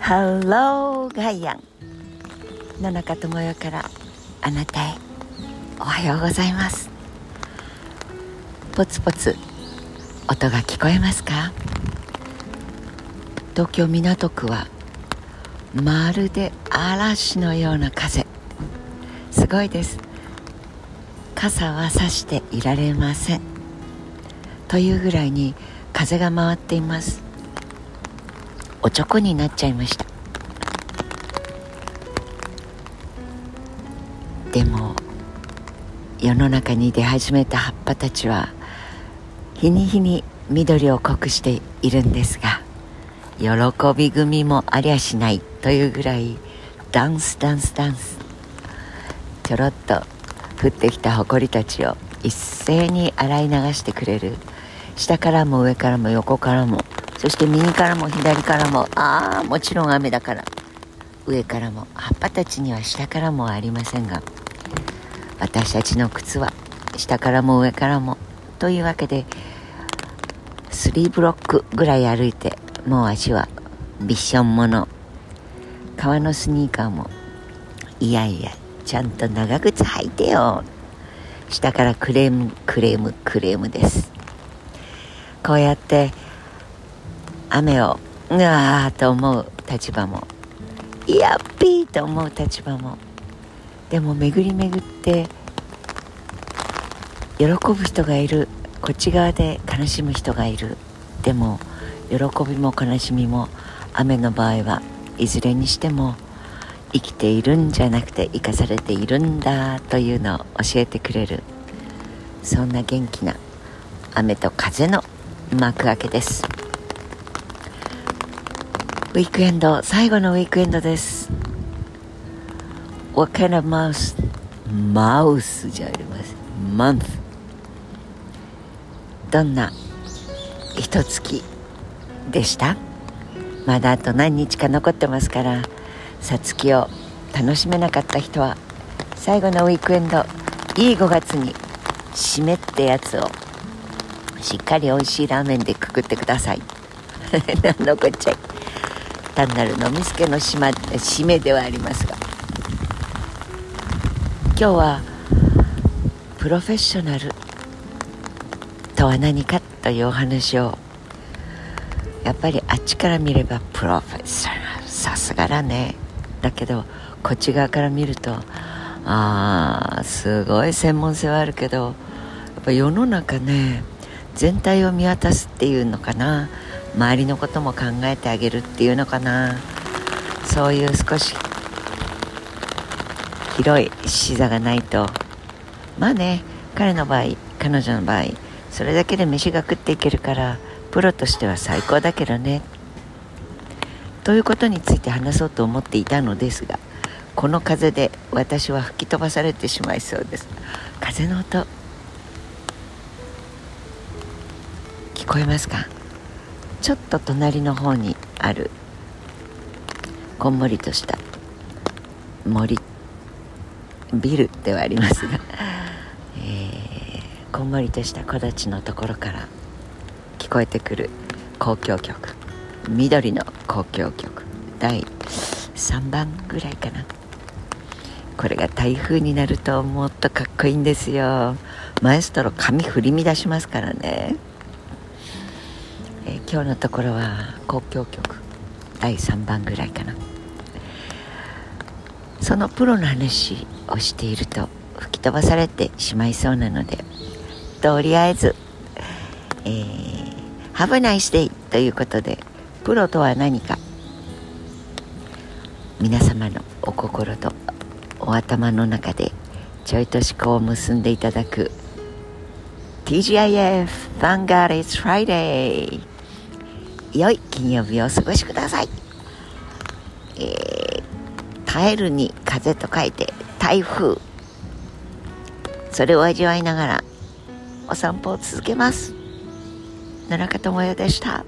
ハローガイアン野中智代からあなたへ。おはようございます。ポツポツ音が聞こえますか？東京港区はまるで嵐のような風。すごいです。傘はさしていられません。というぐらいに風が回っています。おちょこになっちゃいました。でも世の中に出始めた葉っぱたちは日に日に緑を濃くしているんですが喜び組もありゃしないというぐらいダンスダンスダンス。ちょろっと降ってきたほこりたちを一斉に洗い流してくれる。下からも上からも横からもそして右からも左からもああもちろん雨だから。上からも葉っぱたちには下からもありませんが私たちの靴は下からも上からもというわけで3ブロックぐらい歩いてもう足はビッションもの革のスニーカーもいやいやちゃんと長靴履いてよ。下からクレームクレームクレームです。こうやって雨をうわーと思う立場も。やっぴーと思う立場も。でも巡り巡って喜ぶ人がいる。こっち側で悲しむ人がいる。でも喜びも悲しみも雨の場合はいずれにしても生きているんじゃなくて生かされているんだというのを教えてくれる。そんな元気な雨と風の幕開けです。ウィークエンド最後のウィークエンドです。What kind of mouse? マウスじゃありません month どんな一月でした？まだあと何日か残ってますからさつきを楽しめなかった人は最後のウィークエンドいい5月に締めってやつをしっかり美味しいラーメンでくくってください。何のこっちゃ。い単なる飲みすけの締めではありますが。今日はプロフェッショナルとは何かというお話をやっぱりあっちから見ればプロフェッショナルさすがだね。だけどこっち側から見るとああすごい専門性はあるけどやっぱ世の中ね全体を見渡すっていうのかな。周りのことも考えてあげるっていうのかな。そういう少し広い視座がないと。まあね彼の場合彼女の場合それだけで飯が食っていけるからプロとしては最高だけどね。ということについて話そうと思っていたのですがこの風で私は吹き飛ばされてしまいそうです。風の音。聞こえますか？ちょっと隣の方にあるこんもりとした森ビルではありますが、えー、こんもりとした木立のところから聞こえてくる交響曲。緑の交響曲。第3番ぐらいかな。これが台風になるともっとかっこいいんですよ。マエストロ髪振り乱しますからね、えー、今日のところは交響曲第3番ぐらいかな。そのプロの話をしていると吹き飛ばされてしまいそうなのでとりあえず、えー Have a nice day ということでプロとは何か皆様のお心とお頭の中でちょいと思考を結んでいただく TGIF Thank God it's Friday 良い金曜日をお過ごしください、えー、耐えるに風と書いて台風。それを味わいながらお散歩を続けます。野中智也でした。